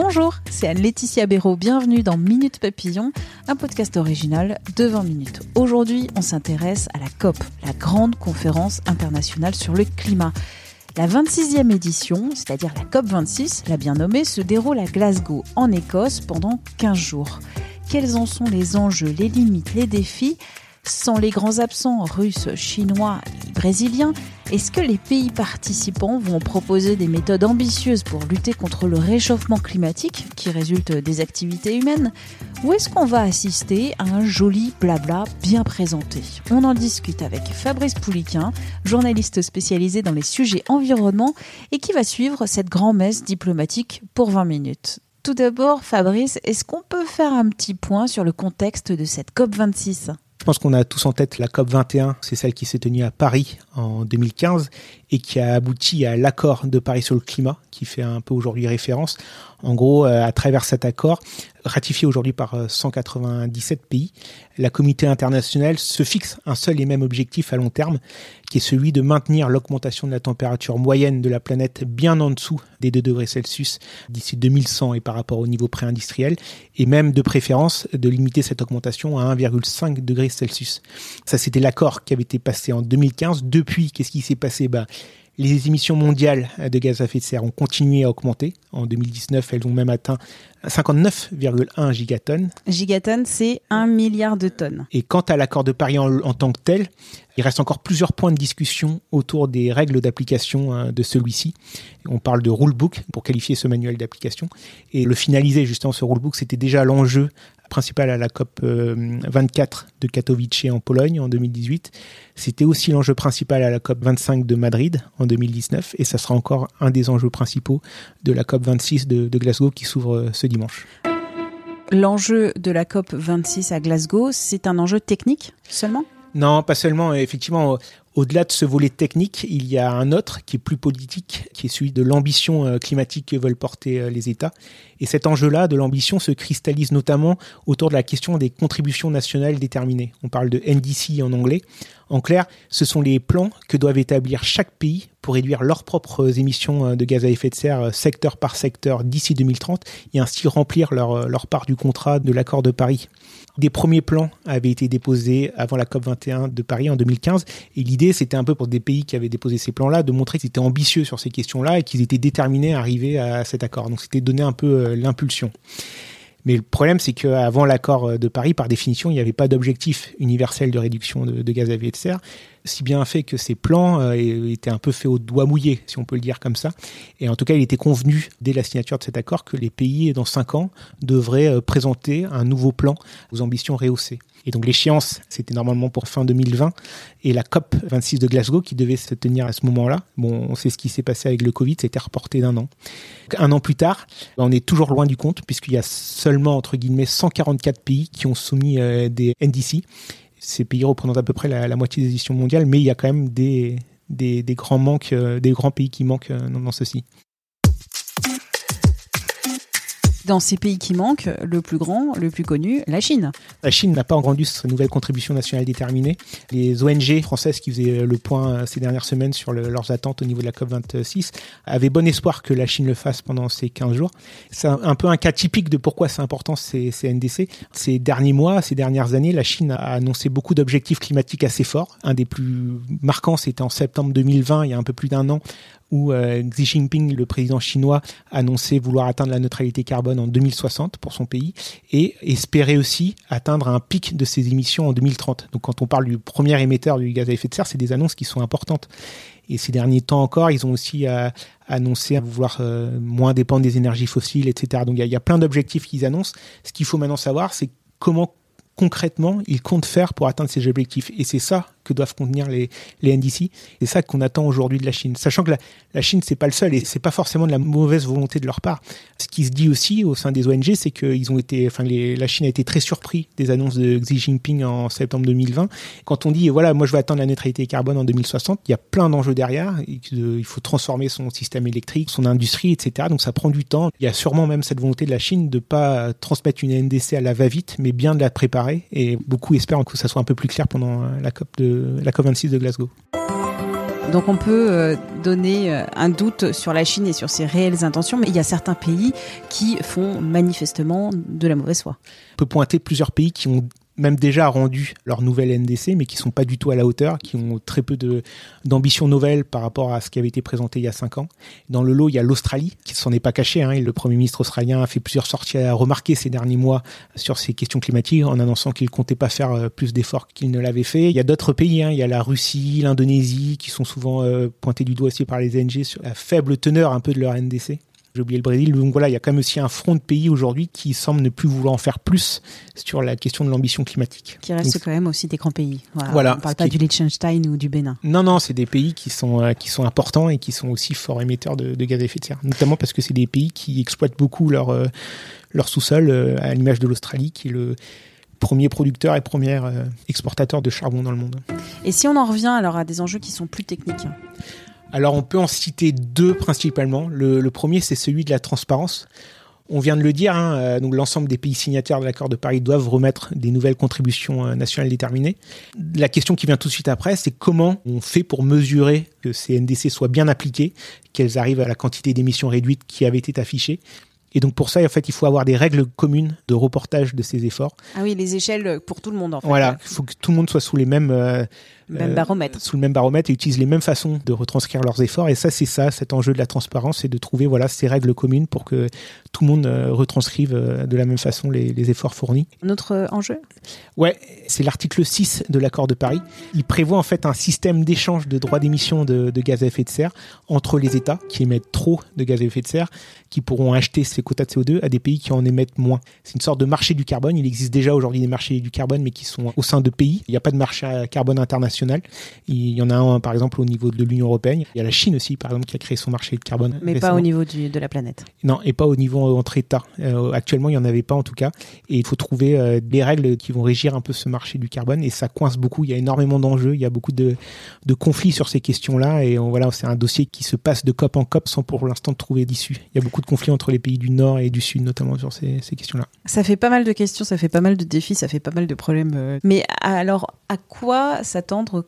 Bonjour, c'est Anne-Laetitia Béraud. Bienvenue dans Minute Papillon, un podcast original de 20 minutes. Aujourd'hui, on s'intéresse à la COP, la grande conférence internationale sur le climat. La 26e édition, c'est-à-dire la COP26, la bien nommée, se déroule à Glasgow, en Écosse, pendant 15 jours. Quels en sont les enjeux, les limites, les défis? Sans les grands absents russes, chinois et brésiliens, est-ce que les pays participants vont proposer des méthodes ambitieuses pour lutter contre le réchauffement climatique qui résulte des activités humaines? Ou est-ce qu'on va assister à un joli blabla bien présenté? On en discute avec Fabrice Pouliquin, journaliste spécialisé dans les sujets environnement et qui va suivre cette grand-messe diplomatique pour 20 minutes. Tout d'abord, Fabrice, est-ce qu'on peut faire un petit point sur le contexte de cette COP26 je pense qu'on a tous en tête la COP 21, c'est celle qui s'est tenue à Paris en 2015 et qui a abouti à l'accord de Paris sur le climat, qui fait un peu aujourd'hui référence. En gros, euh, à travers cet accord, ratifié aujourd'hui par 197 euh, pays, la communauté internationale se fixe un seul et même objectif à long terme, qui est celui de maintenir l'augmentation de la température moyenne de la planète bien en dessous des 2 degrés Celsius d'ici 2100 et par rapport au niveau pré-industriel, et même de préférence de limiter cette augmentation à 1,5 degrés Celsius. Ça, c'était l'accord qui avait été passé en 2015. Depuis, qu'est-ce qui s'est passé? Bah, les émissions mondiales de gaz à effet de serre ont continué à augmenter. En 2019, elles ont même atteint 59,1 gigatonnes. Gigatonnes, c'est 1 milliard de tonnes. Et quant à l'accord de Paris en, en, tant que tel, il reste encore plusieurs points de discussion autour des règles d'application hein, de celui-ci. On parle de rulebook pour qualifier ce manuel d'application. Et le finaliser, justement, ce rulebook, c'était déjà l'enjeu principal à la COP 24 euh, de Katowice en Pologne en 2018. C'était aussi l'enjeu principal à la COP 25 de Madrid en 2019 et ça sera encore un des enjeux principaux de la COP 26 de, de Glasgow qui s'ouvre euh, ce dimanche. L'enjeu de la COP 26 à Glasgow, c'est un enjeu technique seulement? Non, pas seulement. Effectivement, au-delà de ce volet technique, il y a un autre qui est plus politique, qui est celui de l'ambition euh, climatique que veulent porter euh, les États. Et cet enjeu-là de l'ambition se cristallise notamment autour de la question des contributions nationales déterminées. On parle de NDC en anglais. En clair, ce sont les plans que doivent établir chaque pays pour réduire leurs propres émissions euh, de gaz à effet de serre secteur par secteur d'ici 2030 et ainsi remplir leur, leur part du contrat de l'accord de Paris. Des premiers plans avaient été déposés avant la COP 21 de Paris en 2015 et l'idée c'était un peu pour des pays qui avaient déposé ces plans-là de montrer qu'ils étaient ambitieux sur ces questions-là et qu'ils étaient déterminés à arriver à cet accord. Donc c'était donner un peu euh, l'impulsion. Mais le problème, c'est qu'avant l'accord de Paris, par définition, il n'y avait pas d'objectif universel de réduction de, de, gaz à effet de serre si bien fait que ces plans euh, étaient un peu faits au doigt mouillé, si on peut le dire comme ça. Et en tout cas, il était convenu dès la signature de cet accord que les pays, dans cinq ans, devraient euh, présenter un nouveau plan aux ambitions rehaussées. Et donc l'échéance, c'était normalement pour fin 2020, et la COP 26 de Glasgow qui devait se tenir à ce moment-là. Bon, on sait ce qui s'est passé avec le Covid, c'était reporté d'un an. Un an plus tard, on est toujours loin du compte puisqu'il y a seulement entre guillemets 144 pays qui ont soumis euh, des NDC ces pays représentent à peu près la, moitié des éditions mondiales, mais il y a quand même des, des, grands manques, euh, des grands pays qui manquent euh, dans ceci. Dans ces pays qui manquent, le plus grand, le plus connu, la Chine. La Chine n'a pas rendu sa nouvelle contribution nationale déterminée. Les ONG françaises qui faisaient le point ces dernières semaines sur leurs attentes au niveau de la COP26 avaient bon espoir que la Chine le fasse pendant ces 15 jours. C'est un, peu un cas typique de pourquoi c'est important ces NDC. Ces derniers mois, ces dernières années, la Chine a annoncé beaucoup d'objectifs climatiques assez forts. Un des plus marquants, c'était en septembre 2020, il y a un peu plus d'un an, où euh, Xi Jinping, le président chinois, annonçait vouloir atteindre la neutralité carbone en 2060 pour son pays et espérait aussi atteindre un pic de ses émissions en 2030. Donc quand on parle du premier émetteur du gaz à effet de serre, c'est des annonces qui sont importantes. Et ces derniers temps encore, ils ont aussi euh, annoncé vouloir euh, moins dépendre des énergies fossiles, etc. Donc il y, a plein d'objectifs qu'ils annoncent. Ce qu'il faut maintenant savoir, c'est comment concrètement il compte faire pour atteindre ses objectifs. Et c'est ça que doivent contenir les, les NDC. C'est ça qu'on attend aujourd'hui de la Chine. Sachant que la, la Chine, c'est pas le seul et c'est pas forcément de la mauvaise volonté de leur part. Ce qui se dit aussi au sein des ONG, c'est qu'ils ont été, enfin, la Chine a été très surpris des annonces de Xi Jinping en septembre 2020. Quand on dit, voilà, moi je vais atteindre la neutralité carbone en 2060, il y a plein d'enjeux derrière. Il faut transformer son système électrique, son industrie, etc. Donc ça prend du temps. Il y a sûrement même cette volonté de la Chine de pas transmettre une NDC à la va-vite, mais bien de la préparer. Et beaucoup espèrent que ça soit un peu plus clair pendant la COP de la COP26 de Glasgow. Donc on peut euh, donner euh, un doute sur la Chine et sur ses réelles intentions, mais il y a certains pays qui font manifestement de la mauvaise foi. On peut pointer plusieurs pays qui ont même déjà rendu leur nouvelle NDC, mais qui sont pas du tout à la hauteur, qui ont très peu d'ambition nouvelle par rapport à ce qui avait été présenté il y a cinq ans. Dans le lot, il y a l'Australie, qui s'en est pas caché. Hein, le Premier ministre australien a fait plusieurs sorties à remarquer ces derniers mois sur ces questions climatiques, en annonçant qu'il comptait pas faire euh, plus d'efforts qu'il ne l'avait fait. Il y a d'autres pays, hein, il y a la Russie, l'Indonésie, qui sont souvent euh, pointés du doigt aussi par les ONG sur la faible teneur un peu de leur NDC j'ai oublié le Brésil. Donc voilà, il y a quand même aussi un front de pays aujourd'hui qui semble ne plus vouloir en faire plus sur la question de l'ambition climatique. Qui reste quand même aussi des grands pays. Voilà. On ne parle pas du Liechtenstein ou du Bénin. Non, non, c'est des pays qui sont, euh, qui sont importants et qui sont aussi fort émetteurs de, gaz à effet de serre. Notamment parce que c'est des pays qui exploitent beaucoup leur, euh, leur sous-sol, euh, à l'image de l'Australie, qui est le premier producteur et premier exportateur de charbon dans le monde. Et si on en revient alors à des enjeux qui sont plus techniques alors on peut en citer deux principalement. Le, premier, c'est celui de la transparence. On vient de le dire, hein, euh, donc l'ensemble des pays signataires de l'accord de Paris doivent remettre des nouvelles contributions euh, nationales déterminées. La question qui vient tout de suite après, c'est comment on fait pour mesurer que ces NDC soient bien appliquées, qu'elles arrivent à la quantité d'émissions réduites qui avait été affichée. Et donc pour ça, en fait, il faut avoir des règles communes de reportage de ces efforts. Ah oui, les échelles pour tout le monde. En fait. Voilà, il faut que tout le monde soit sous les mêmes euh, même baromètre. sous le même baromètre et utilisent les mêmes façons de retranscrire leurs efforts. Et ça, c'est ça, cet enjeu de la transparence, c'est de trouver voilà ces règles communes pour que tout le monde euh, retranscrive euh, de la même façon les, les efforts fournis. Un autre enjeu? Ouais, c'est l'article 6 de l'accord de Paris. Il prévoit en fait un système d'échange de droits d'émission de, de, gaz à effet de serre entre les États qui émettent trop de gaz à effet de serre, qui pourront acheter ces quotas de CO2 à des pays qui en émettent moins. C'est une sorte de marché du carbone. Il existe déjà aujourd'hui des marchés du carbone, mais qui sont au sein de pays. Il n'y a pas de marché carbone international il y en a un, par exemple, au niveau de l'Union européenne. Il y a la Chine aussi, par exemple, qui a créé son marché de carbone. Mais pas au niveau de la planète. Non, et pas au niveau entre États. Euh, actuellement, il n'y en avait pas en tout cas. Et il faut trouver euh, des règles qui vont régir un peu ce marché du carbone. Et ça coince beaucoup. Il y a énormément d'enjeux. Il y a beaucoup de, conflits sur ces questions-là. Et voilà, c'est un dossier qui se passe de COP en COP sans pour l'instant trouver d'issue. Il y a beaucoup de conflits entre les pays du Nord et du Sud, notamment sur ces, ces questions-là. Ça fait pas mal de questions, ça fait pas mal de défis, ça fait pas mal de problèmes. Euh. Mais alors, à quoi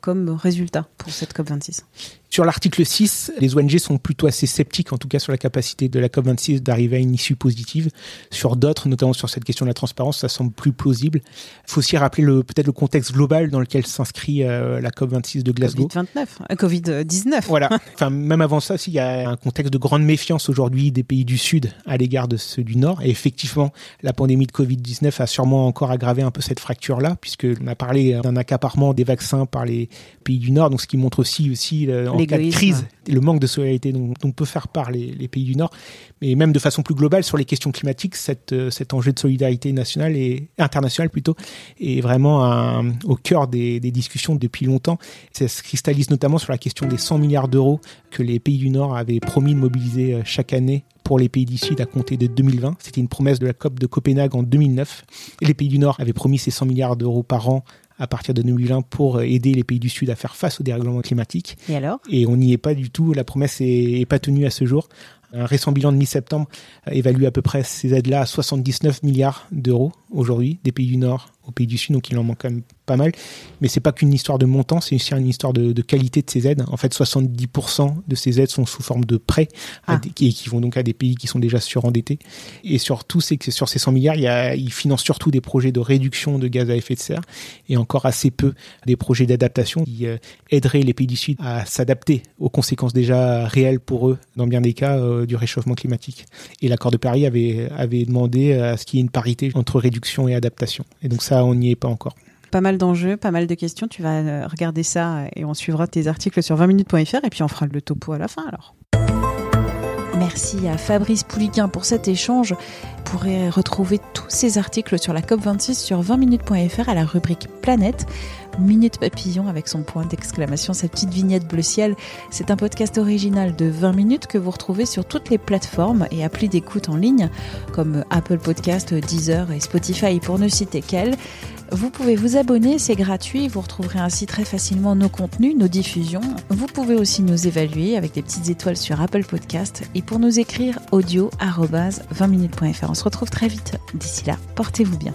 comme résultat pour cette COP26 sur l'article 6, les ONG sont plutôt assez sceptiques, en tout cas sur la capacité de la COP26 d'arriver à une issue positive. Sur d'autres, notamment sur cette question de la transparence, ça semble plus plausible. Il faut aussi rappeler le, peut-être le contexte global dans lequel s'inscrit euh, la COP26 de Glasgow. Covid-29, euh, Covid-19. Voilà. Enfin, même avant ça, il y a un contexte de grande méfiance aujourd'hui des pays du Sud à l'égard de ceux du Nord. Et effectivement, la pandémie de Covid-19 a sûrement encore aggravé un peu cette fracture-là, puisque on a parlé d'un accaparement des vaccins par les pays du Nord, donc ce qui montre aussi, aussi euh, cas de crise, le manque de solidarité dont, on peut faire part les, pays du Nord, mais même de façon plus globale sur les questions climatiques, cette, euh, cet enjeu de solidarité nationale et internationale plutôt est vraiment au cœur des, discussions depuis longtemps. Ça se cristallise notamment sur la question des 100 milliards d'euros que les pays du Nord avaient promis de mobiliser euh, chaque année pour les pays du Sud à compter de 2020. C'était une promesse de la COP de Copenhague en 2009. Et les pays du Nord avaient promis ces 100 milliards d'euros par an à partir de 2020 pour aider les pays du Sud à faire face au dérèglement climatique. Et alors? Et on n'y est pas du tout. La promesse n'est pas tenue à ce jour. Un récent bilan de mi-septembre évalue à peu près ces aides-là à 79 milliards d'euros aujourd'hui des pays du Nord aux pays du Sud, donc il en manque quand même pas mal. Mais c'est pas qu'une histoire de montant, c'est aussi une histoire de, qualité de ces aides. En fait, 70% de ces aides sont sous forme de prêts ah. et qui vont donc à des pays qui sont déjà surendettés. Et surtout, c'est que sur ces 100 milliards, il, y a, ils financent surtout des projets de réduction de gaz à effet de serre et encore assez peu des projets d'adaptation qui euh, aideraient les pays du Sud à s'adapter aux conséquences déjà réelles pour eux, dans bien des cas, euh, du réchauffement climatique. Et l'accord de Paris avait, avait demandé à ce qu'il y ait une parité entre réduction et adaptation. Et donc ça, on n'y est pas encore. Pas mal d'enjeux, pas mal de questions. Tu vas euh, regarder ça et on suivra tes articles sur 20minutes.fr et puis on fera le topo à la fin alors. Merci à Fabrice Pouliquin pour cet échange. Vous pourrez retrouver tous ces articles sur la COP26 sur 20minutes.fr à la rubrique Planète. Minute Papillon avec son point d'exclamation, cette petite vignette bleu ciel. C'est un podcast original de 20 minutes que vous retrouvez sur toutes les plateformes et applis d'écoute en ligne comme Apple Podcast, Deezer et Spotify pour ne citer qu'elles. Vous pouvez vous abonner, c'est gratuit. Vous retrouverez ainsi très facilement nos contenus, nos diffusions. Vous pouvez aussi nous évaluer avec des petites étoiles sur Apple Podcast et pour nous écrire audio 20minutes.fr. On se retrouve très vite. D'ici là, portez-vous bien.